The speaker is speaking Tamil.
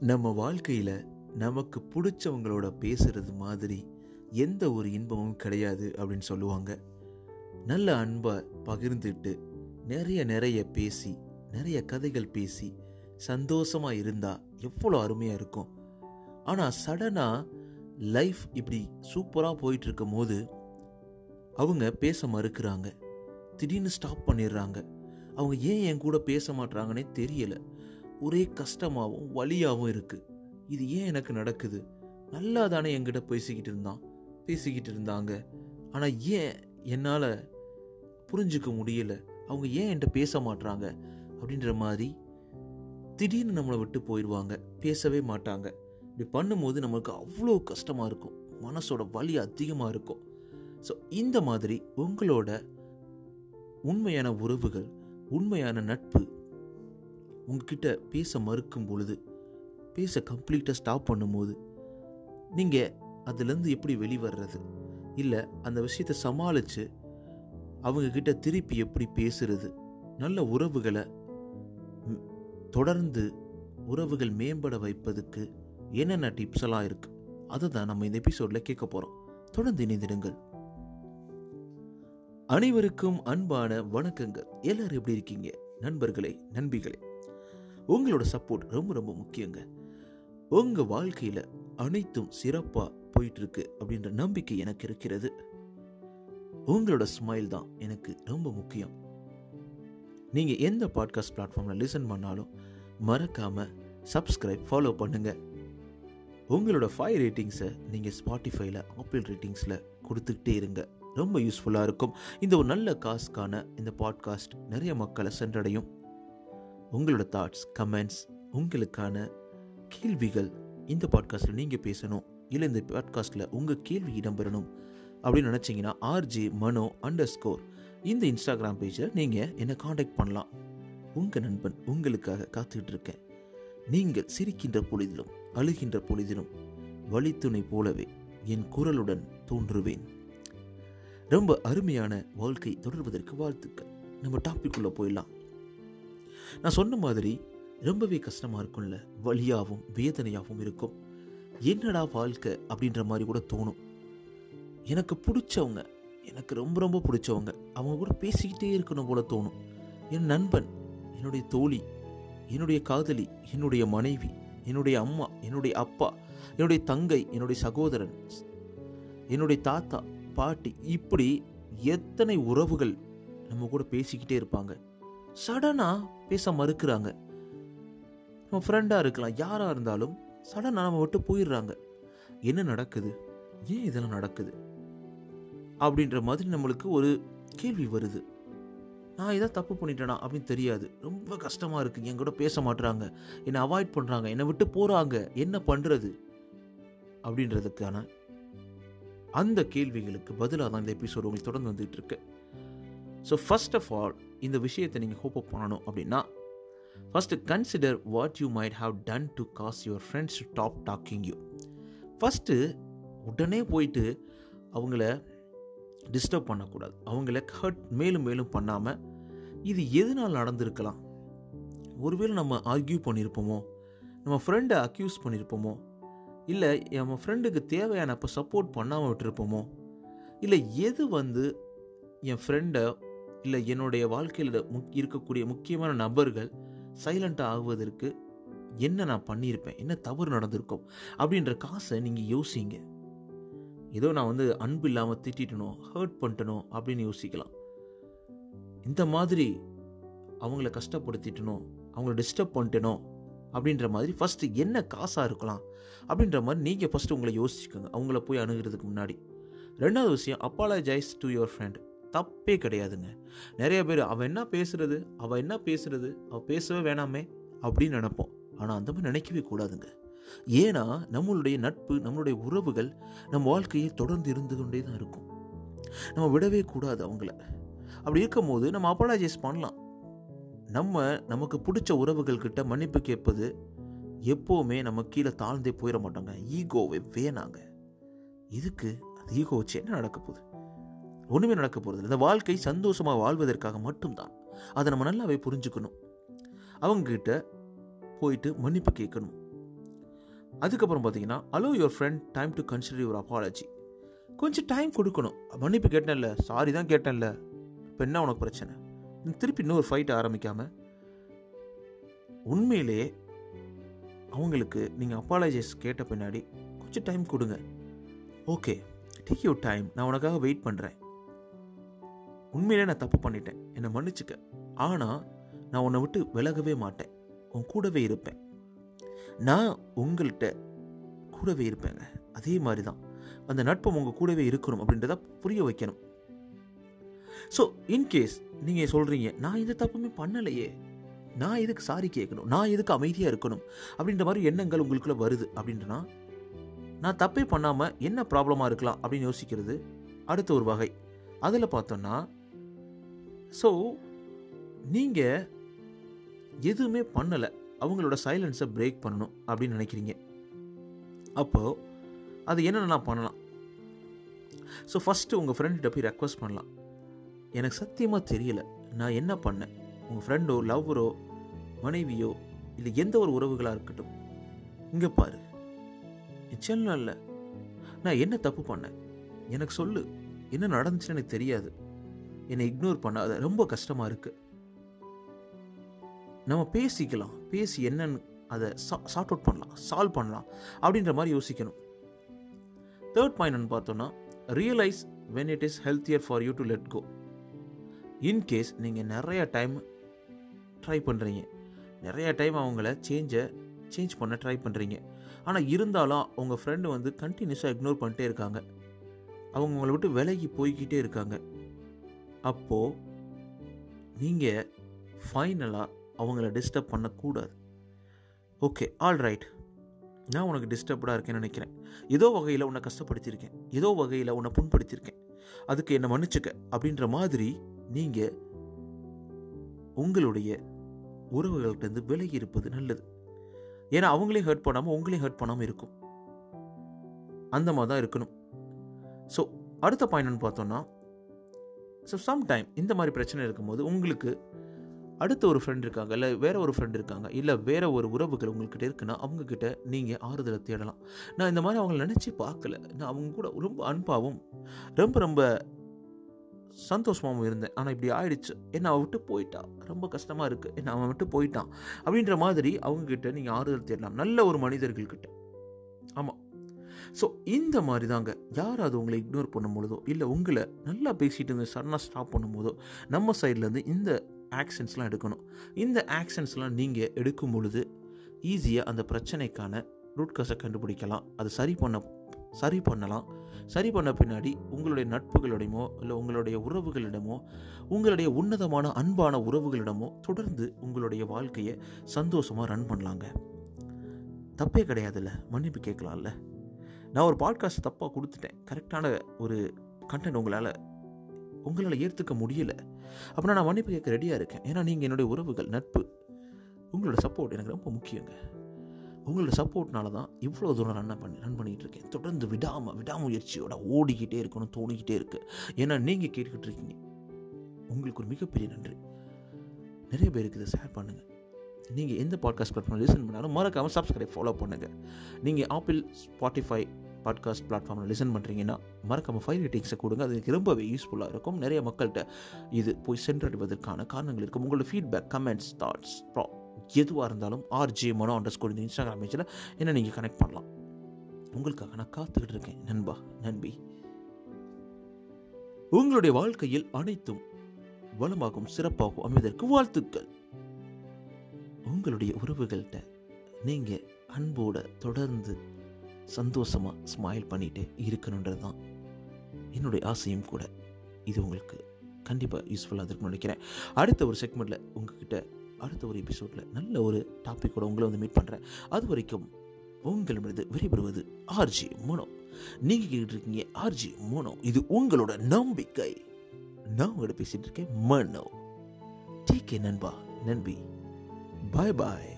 நம்ம வாழ்க்கையில் நமக்கு பிடிச்சவங்களோட பேசுறது மாதிரி எந்த ஒரு இன்பமும் கிடையாது அப்படின்னு சொல்லுவாங்க. நல்ல அன்பை பகிர்ந்துட்டு நிறைய நிறைய பேசி நிறைய கதைகள் பேசி சந்தோஷமாக இருந்தால் எவ்வளோ அருமையாக இருக்கும். ஆனால் சடனாக லைஃப் இப்படி சூப்பராக போயிட்டு இருக்கும் போது அவங்க பேச மறுக்கிறாங்க. திடீர்னு ஸ்டாப் பண்ணிடுறாங்க. அவங்க ஏன் என் கூட பேச மாட்டாங்கன்னே தெரியலை. ஒரே கஷ்டமாகவும் வலியாகவும் இருக்குது இது ஏன் எனக்கு நடக்குது? நல்லா தானே என்கிட்ட பேசிக்கிட்டு இருந்தான். பேசிக்கிட்டு இருந்தாங்க. ஆனால் ஏன் என்னால் புரிஞ்சுக்க முடியல? அவங்க ஏன் என்கிட்ட பேச மாட்றாங்க? அப்படின்ற மாதிரி திடீர்னு நம்மளை விட்டு போயிடுவாங்க. பேசவே மாட்டாங்க. இப்படி பண்ணும்போது நம்மளுக்கு அவ்வளோ கஷ்டமாக இருக்கும். மனசோட வலி அதிகமாக இருக்கும். ஸோ இந்த மாதிரி உங்களோட உண்மையான உறவுகள் உண்மையான நட்பு உங்ககிட்ட பேச மறுக்கும் பொழுது பேச கம்ப்ளீட்டாக ஸ்டாப் பண்ணும்போது நீங்கள் அதுலேருந்து எப்படி வெளிவர்றது? இல்லை அந்த விஷயத்தை சமாளித்து அவங்கக்கிட்ட திருப்பி எப்படி பேசுறது? நல்ல உறவுகளை தொடர்ந்து உறவுகள் மேம்பட வைப்பதுக்கு என்னென்ன டிப்ஸ் எல்லாம் இருக்குது அதை தான் நம்ம இந்த எபிசோடில் கேட்க போகிறோம் தொடர்ந்து இணைந்திடுங்கள். அனைவருக்கும் அன்பான வணக்கங்கள். எல்லாரும் எப்படி இருக்கீங்க? நண்பர்களே நண்பிகளே. உங்களோட சப்போர்ட் ரொம்ப ரொம்ப முக்கியங்க. உங்கள் வாழ்க்கையில் அனைத்தும் சிறப்பாக போயிட்டுருக்கு அப்படின்ற நம்பிக்கை எனக்கு இருக்கிறது. உங்களோட ஸ்மைல் தான் எனக்கு ரொம்ப முக்கியம். நீங்கள் எந்த பாட்காஸ்ட் பிளாட்ஃபார்மில் லிசன் பண்ணாலும் மறக்காமல் சப்ஸ்கிரைப் ஃபாலோ பண்ணுங்கள் உங்களோட ஃபைவ் ரேட்டிங்ஸை நீங்கள் ஸ்பாட்டிஃபைல ஆப்பிள் ரேட்டிங்ஸில் கொடுத்துக்கிட்டே இருங்க. ரொம்ப யூஸ்ஃபுல்லாக இருக்கும். இந்த ஒரு நல்ல காசுக்கான இந்த பாட்காஸ்ட் நிறைய மக்களை சென்றடையும். உங்களோட தாட்ஸ் கமெண்ட்ஸ் உங்களுக்கான கேள்விகள் இந்த பாட்காஸ்ட்டில் நீங்கள் பேசணும். இல்லை இந்த பாட்காஸ்ட்டில் உங்கள் கேள்வி இடம்பெறணும் அப்படின்னு நினச்சிங்கன்னா ஆர்ஜே மனோ அண்டர் ஸ்கோர் இந்த இன்ஸ்டாகிராம் பேஜில் நீங்கள் என்னை காண்டாக்ட் பண்ணலாம். உங்கள் நண்பன் உங்களுக்காக காத்துக்கிட்டு இருக்கேன். நீங்கள் சிரிக்கின்ற பொழுதிலும் அழுகின்ற பொழுதிலும் வழித்துணை போலவே என் குரலுடன் தோன்றுவேன். ரொம்ப அருமையான வாழ்க்கை தொடர்வதற்கு வாழ்த்துக்கள். நம்ம டாபிக் போயிடலாம். நான் சொன்ன மாதிரி ரொம்பவே கஷ்டமாக இருக்கும்ல. வலியாகவும் வேதனையாகவும் இருக்கும். என்னடா வாழ்க்கை அப்படின்ற மாதிரி கூட தோணும். எனக்கு பிடிச்சவங்க எனக்கு ரொம்ப ரொம்ப பிடிச்சவங்க அவங்க கூட பேசிக்கிட்டே இருக்கணும் போல தோணும். என் நண்பன் என்னுடைய தோழி என்னுடைய காதலி என்னுடைய மனைவி என்னுடைய அம்மா என்னுடைய அப்பா என்னுடைய தங்கை என்னுடைய சகோதரன் என்னுடைய தாத்தா பாட்டி இப்படி எத்தனை உறவுகள் நம்ம கூட பேசிக்கிட்டே இருப்பாங்க. சடனாக பேச மறுக்கிறாங்க. நம்ம ஃப்ரெண்டாக இருக்கலாம் யாராக இருந்தாலும் சடனாக நம்ம விட்டு போயிடுறாங்க. என்ன நடக்குது? ஏன் இதெல்லாம் நடக்குது? அப்படின்ற மாதிரி நம்மளுக்கு ஒரு கேள்வி வருது. நான் இதை தப்பு பண்ணிட்டேனா அப்படின்னு தெரியாது. ரொம்ப கஷ்டமாக இருக்குது என் கூட பேச மாட்டுறாங்க என்னை அவாய்ட் பண்ணுறாங்க என்னை விட்டு போகிறாங்க என்ன பண்ணுறது அப்படின்றதுக்கான அந்த கேள்விகளுக்கு பதிலாக தான் இந்த எபிசோடு உங்களுக்கு தொடர்ந்து வந்துகிட்டு இருக்கு. ஸோ ஃபர்ஸ்ட் ஆஃப் ஆல் இந்த விஷயத்தை நீங்கள் ஹோப் அப் பண்ணணும் அப்படின்னா first consider what you might have done to cause your friends to stop talking you first உடனே போயிட்டு அவங்கள டிஸ்டர்ப் பண்ணக்கூடாது. அவங்கள ஹர்ட் மேலும் மேலும் பண்ணாமல் இது எதனால் நடந்திருக்கலாம்? ஒருவேளை நம்ம ஆர்கியூ பண்ணியிருப்போமோ நம்ம ஃப்ரெண்டை அக்யூஸ் பண்ணியிருப்போமோ இல்லை நம்ம ஃப்ரெண்டுக்கு தேவையான அப்போ சப்போர்ட் பண்ணாமல் விட்டுருப்போமோ? இல்லை எது வந்து என் ஃப்ரெண்டை இல்லை என்னுடைய வாழ்க்கையில் முக் இருக்கக்கூடிய முக்கியமான நபர்கள் சைலண்ட்டாக ஆகுவதற்கு என்ன நான் பண்ணியிருப்பேன்? என்ன தவறு நடந்திருக்கும் அப்படின்ற காசை நீங்கள் யோசிங்க. ஏதோ நான் வந்து அன்பு இல்லாமல் திட்டிட்டனோ ஹர்ட் பண்ணிட்டனோ அப்படின்னு யோசிக்கலாம். இந்த மாதிரி அவங்கள கஷ்டப்படுத்திட்டனோ அவங்கள டிஸ்டர்ப் பண்ணிட்டனோ அப்படின்ற மாதிரி ஃபஸ்ட்டு என்ன காசாக இருக்கலாம் அப்படின்ற மாதிரி நீங்கள் ஃபஸ்ட்டு உங்களை யோசிச்சுக்கோங்க. அவங்கள போய் அணுகிறதுக்கு முன்னாடி. ரெண்டாவது விஷயம் அப்பாலஜைஸ் டு யுவர் ஃப்ரெண்ட் தப்பே கிடையாதுங்க. நிறைய பேர் அவன் என்ன பேசுறது? அவள் என்ன பேசுறது? அவள் பேசவே வேணாமே அப்படின்னு நினைப்போம். ஆனால் அந்த மாதிரி நினைக்கவே கூடாதுங்க. ஏன்னா நம்மளுடைய நட்பு நம்மளுடைய உறவுகள் நம்ம வாழ்க்கையை தொடர்ந்து இருந்து கொண்டே தான் இருக்கும். நம்ம விடவே கூடாது அவங்கள. அப்படி இருக்கும்போது நம்ம அப்பாலஜைஸ் பண்ணலாம். நம்ம நமக்கு பிடிச்ச உறவுகள் கிட்ட மன்னிப்பு கேட்பது எப்போவுமே நம்ம கீழே தாழ்ந்தே போயிட மாட்டோங்க. ஈகோவை வேணாங்க. இதுக்கு அது ஈகோ வச்சு என்ன நடக்க போகுது? ஒன்றுமே நடக்க போகிறது இந்த வாழ்க்கை சந்தோஷமாக வாழ்வதற்காக மட்டும்தான். அதை நம்ம நல்லாவே புரிஞ்சுக்கணும். அவங்கக்கிட்ட போயிட்டு மன்னிப்பு கேட்கணும். அதுக்கப்புறம் பார்த்தீங்கன்னா allow your friend time to consider your apology கொஞ்சம் டைம் கொடுக்கணும். மன்னிப்பு கேட்டேன்ல. சாரி தான் கேட்டேன்ல. இப்போ என்ன உனக்கு பிரச்சனை? திருப்பி இன்னொரு ஃபைட் ஆரம்பிக்காமல் உண்மையிலேயே அவங்களுக்கு நீங்கள் அப்பாலஜைஸ் கேட்ட பின்னாடி கொஞ்சம் டைம் கொடுங்க. ஓகே டேக் யூ டைம் நான் உனக்காக வெயிட் பண்ணுறேன் உண்மையிலே நான் தப்பு பண்ணிட்டேன். என்னை மன்னிச்சுக்க. ஆனால் நான் உன்னை விட்டு விலகவே மாட்டேன். உன் கூடவே இருப்பேன். நான் உங்கள்கிட்ட கூடவே இருப்பேங்க. அதே மாதிரி தான் அந்த நட்பம் உங்கள் கூடவே இருக்கணும் அப்படின்றத புரிய வைக்கணும். ஸோ இன்கேஸ் நீங்கள் சொல்கிறீங்க நான் இந்த தப்புமே பண்ணலையே. நான் எதுக்கு சாரி கேட்கணும்? நான் எதுக்கு அமைதியாக இருக்கணும்? அப்படின்ற மாதிரி எண்ணங்கள் உங்களுக்குள்ளே வருது அப்படின்றனா நான் தப்பே பண்ணாமல் என்ன ப்ராப்ளமாக இருக்கலாம் அப்படின்னு யோசிக்கிறது அடுத்த ஒரு வகை. அதில் பார்த்தோன்னா ஸோ நீங்கள் எதுவுமே பண்ணலை. அவங்களோட சைலன்ஸை பிரேக் பண்ணணும் அப்படின்னு நினைக்கிறீங்க. அப்போது அது என்னென்ன நான் பண்ணலாம் ஸோ ஃபஸ்ட்டு உங்கள் ஃப்ரெண்ட்கிட்ட போய் ரெக்வஸ்ட் பண்ணலாம். எனக்கு சத்தியமாக தெரியல. நான் என்ன பண்ணேன்? உங்கள் ஃப்ரெண்டோ லவ்வரோ மனைவியோ இல்லை எந்த ஒரு உறவுகளாக இருக்கட்டும். இங்கே பாரு. செல்லம் இல்லை. நான் என்ன தப்பு பண்ணேன்? எனக்கு சொல்லு. என்ன நடந்துச்சுன்னு எனக்கு தெரியாது. என்னை இக்னோர் பண்ணாத. ரொம்ப கஷ்டமாக இருக்குது நம்ம பேசிக்கலாம். பேசி என்னன்னு அதை சா சார்ட் அவுட் பண்ணலாம். சால்வ் பண்ணலாம். அப்படின்ற மாதிரி யோசிக்கணும். தேர்ட் பாயிண்ட் பார்த்தோன்னா realise when it is healthier for you to let go in case நீங்கள் நிறைய டைம் ட்ரை பண்ணுறீங்க நிறைய டைம் அவங்கள சேஞ்சை சேஞ்ச் பண்ண ட்ரை பண்ணுறீங்க ஆனால் இருந்தாலும் உங்கள் ஃப்ரெண்டு வந்து கண்டினியூஸாக இக்னோர் பண்ணிட்டே இருக்காங்க. அவங்க உங்களை விட்டு விலகி போய்கிட்டே இருக்காங்க. அப்போது நீங்கள் ஃபைனலாக அவங்கள டிஸ்டர்ப் பண்ணக்கூடாது. ஓகே ஆல் ரைட் நான் உனக்கு டிஸ்டர்ப்டாக இருக்கேன்னு நினைக்கிறேன். ஏதோ வகையில் உன்னை கஷ்டப்படுத்தியிருக்கேன். ஏதோ வகையில் உன்னை புண்படுத்தியிருக்கேன். அதுக்கு என்னை மன்னிச்சுக்க அப்படின்ற மாதிரி நீங்கள் உங்களுடைய உறவுகள்கிட்டருந்து விலகி இருப்பது நல்லது. ஏன்னா அவங்களையும் ஹர்ட் பண்ணாமல் உங்களையும் ஹர்ட் பண்ணாமல் இருக்கும். அந்த மாதிரி தான் இருக்கணும். ஸோ அடுத்த பாயிண்ட்னு பார்த்தோன்னா ஸோ சம்டைம் இந்த மாதிரி பிரச்சனை இருக்கும்போது உங்களுக்கு அடுத்த ஒரு ஃப்ரெண்ட் இருக்காங்க இல்லை வேறு ஒரு ஃப்ரெண்ட் இருக்காங்க இல்லை வேறு ஒரு உறவுகள் உங்கள்கிட்ட இருக்குன்னா அவங்கக்கிட்ட நீங்கள் ஆறுதலை தேடலாம். நான் இந்த மாதிரி அவங்கள நினச்சி பார்க்கல. நான் அவங்க கூட ரொம்ப அன்பாகவும் ரொம்ப ரொம்ப சந்தோஷமாகவும் இருந்தேன். ஆனால் இப்படி ஆயிடுச்சு. என்ன அவன் விட்டு போயிட்டான் ரொம்ப கஷ்டமாக இருக்குது என்ன அவன் விட்டு போயிட்டான்? அப்படின்ற மாதிரி அவங்கக்கிட்ட நீங்கள் ஆறுதல் தேடலாம். நல்ல ஒரு மனிதர்கள்கிட்ட. ஸோ இந்த மாதிரி தாங்க யாராவது உங்களை இக்னோர் பண்ணும் பொழுதோ இல்லை உங்களை நல்லா பேசிட்டு இருந்து சடனாக ஸ்டாப் பண்ணும்போதோ நம்ம சைட்லேருந்து இந்த ஆக்ஷன்ஸ்லாம் எடுக்கணும். இந்த ஆக்ஷன்ஸ்லாம் நீங்கள் எடுக்கும் பொழுது ஈஸியாக அந்த பிரச்சனைக்கான ரூட் காசை கண்டுபிடிக்கலாம். அது சரி பண்ண சரி பண்ணலாம். சரி பண்ண பின்னாடி உங்களுடைய நட்புகளிடமோ இல்லை உங்களுடைய உறவுகளிடமோ உங்களுடைய உன்னதமான அன்பான உறவுகளிடமோ தொடர்ந்து உங்களுடைய வாழ்க்கையை சந்தோஷமாக ரன் பண்ணலாங்க. தப்பே கிடையாதுல்ல. மன்னிப்பு கேட்கலாம்ல. நான் ஒரு பாட்காஸ்ட் தப்பாக கொடுத்துட்டேன். கரெக்டான ஒரு கண்டென்ட் உங்களால் உங்களால் ஏற்றுக்க முடியல. அப்படின்னா நான் மன்னிப்பு கேட்க ரெடியாக இருக்கேன். ஏன்னா நீங்கள் என்னுடைய உறவுகள் நட்பு உங்களோட சப்போர்ட் எனக்கு ரொம்ப முக்கியங்க. உங்களோட சப்போர்ட்னால தான் இவ்வளோ தூரம் ரன் பண்ணி ரன் பண்ணிகிட்டு இருக்கேன். தொடர்ந்து விடாமல் விடாமுயற்சியோட ஓடிக்கிட்டே இருக்கணும் தோணிக்கிட்டே இருக்குது ஏன்னா நீங்கள் கேட்டுக்கிட்டு இருக்கீங்க. உங்களுக்கு ஒரு மிகப்பெரிய நன்றி. நிறைய பேருக்கு இதை ஷேர் பண்ணுங்கள் நீங்கள் எந்த பாட்காஸ்ட் பிளாட்ஃபார்ம் லிசன் பண்ணாலும் மறக்காமல் சப்ஸ்கிரைப் ஃபாலோ பண்ணுங்கள் நீங்கள் ஆப்பிள் ஸ்பாட்டிஃபை பாட்காஸ்ட் பிளாட்ஃபார்மில் லிசன் பண்ணுறீங்கன்னா மறக்காமல் ஃபைவ் ரேட்டிங்ஸை கொடுங்க. அது எனக்கு ரொம்பவே யூஸ்ஃபுல்லாக இருக்கும். நிறைய மக்கள்கிட்ட இது போய் சென்றடைவதற்கான காரணங்கள் இருக்கும். உங்களோட ஃபீட்பேக் கமெண்ட்ஸ் தாட்ஸ் ப்ரா எதுவாக இருந்தாலும் ஆர்ஜே மனோ அண்டர் ஸ்கோர் இந்த இன்ஸ்டாகிராம் பேஜில் என்ன நீங்கள் கனெக்ட் பண்ணலாம். உங்களுக்காக நான் காத்துக்கிட்டு இருக்கேன் நண்பா நண்பி. உங்களுடைய வாழ்க்கையில் அனைத்தும் வளமாகவும் சிறப்பாகவும் அமைவதற்கு வாழ்த்துக்கள். உங்களுடைய உறவுகள்கிட்ட நீங்கள் அன்போட தொடர்ந்து சந்தோஷமாக ஸ்மைல் பண்ணிகிட்டே இருக்கணுன்றது தான் என்னுடைய ஆசையும் கூட. இது உங்களுக்கு கண்டிப்பாக யூஸ்ஃபுல்லாக இருக்கும்னு நினைக்கிறேன். அடுத்த ஒரு செக்மெண்ட்டில் உங்ககிட்ட அடுத்த ஒரு எபிசோடில் நல்ல ஒரு டாப்பிக்கோட உங்களை வந்து மீட் பண்ணுறேன் அது வரைக்கும் உங்களிடமிருந்து விடைபெறுவது ஆர்ஜி மோனோ நீங்கள் கேட்டுருக்கீங்க இருக்கீங்க ஆர்ஜி மோனோ இது உங்களோட நம்பிக்கை. நான் உங்கள்கிட்ட பேசிகிட்டு இருக்கேன் மனோ டேக் நண்பா நன்பி பாய் பாய்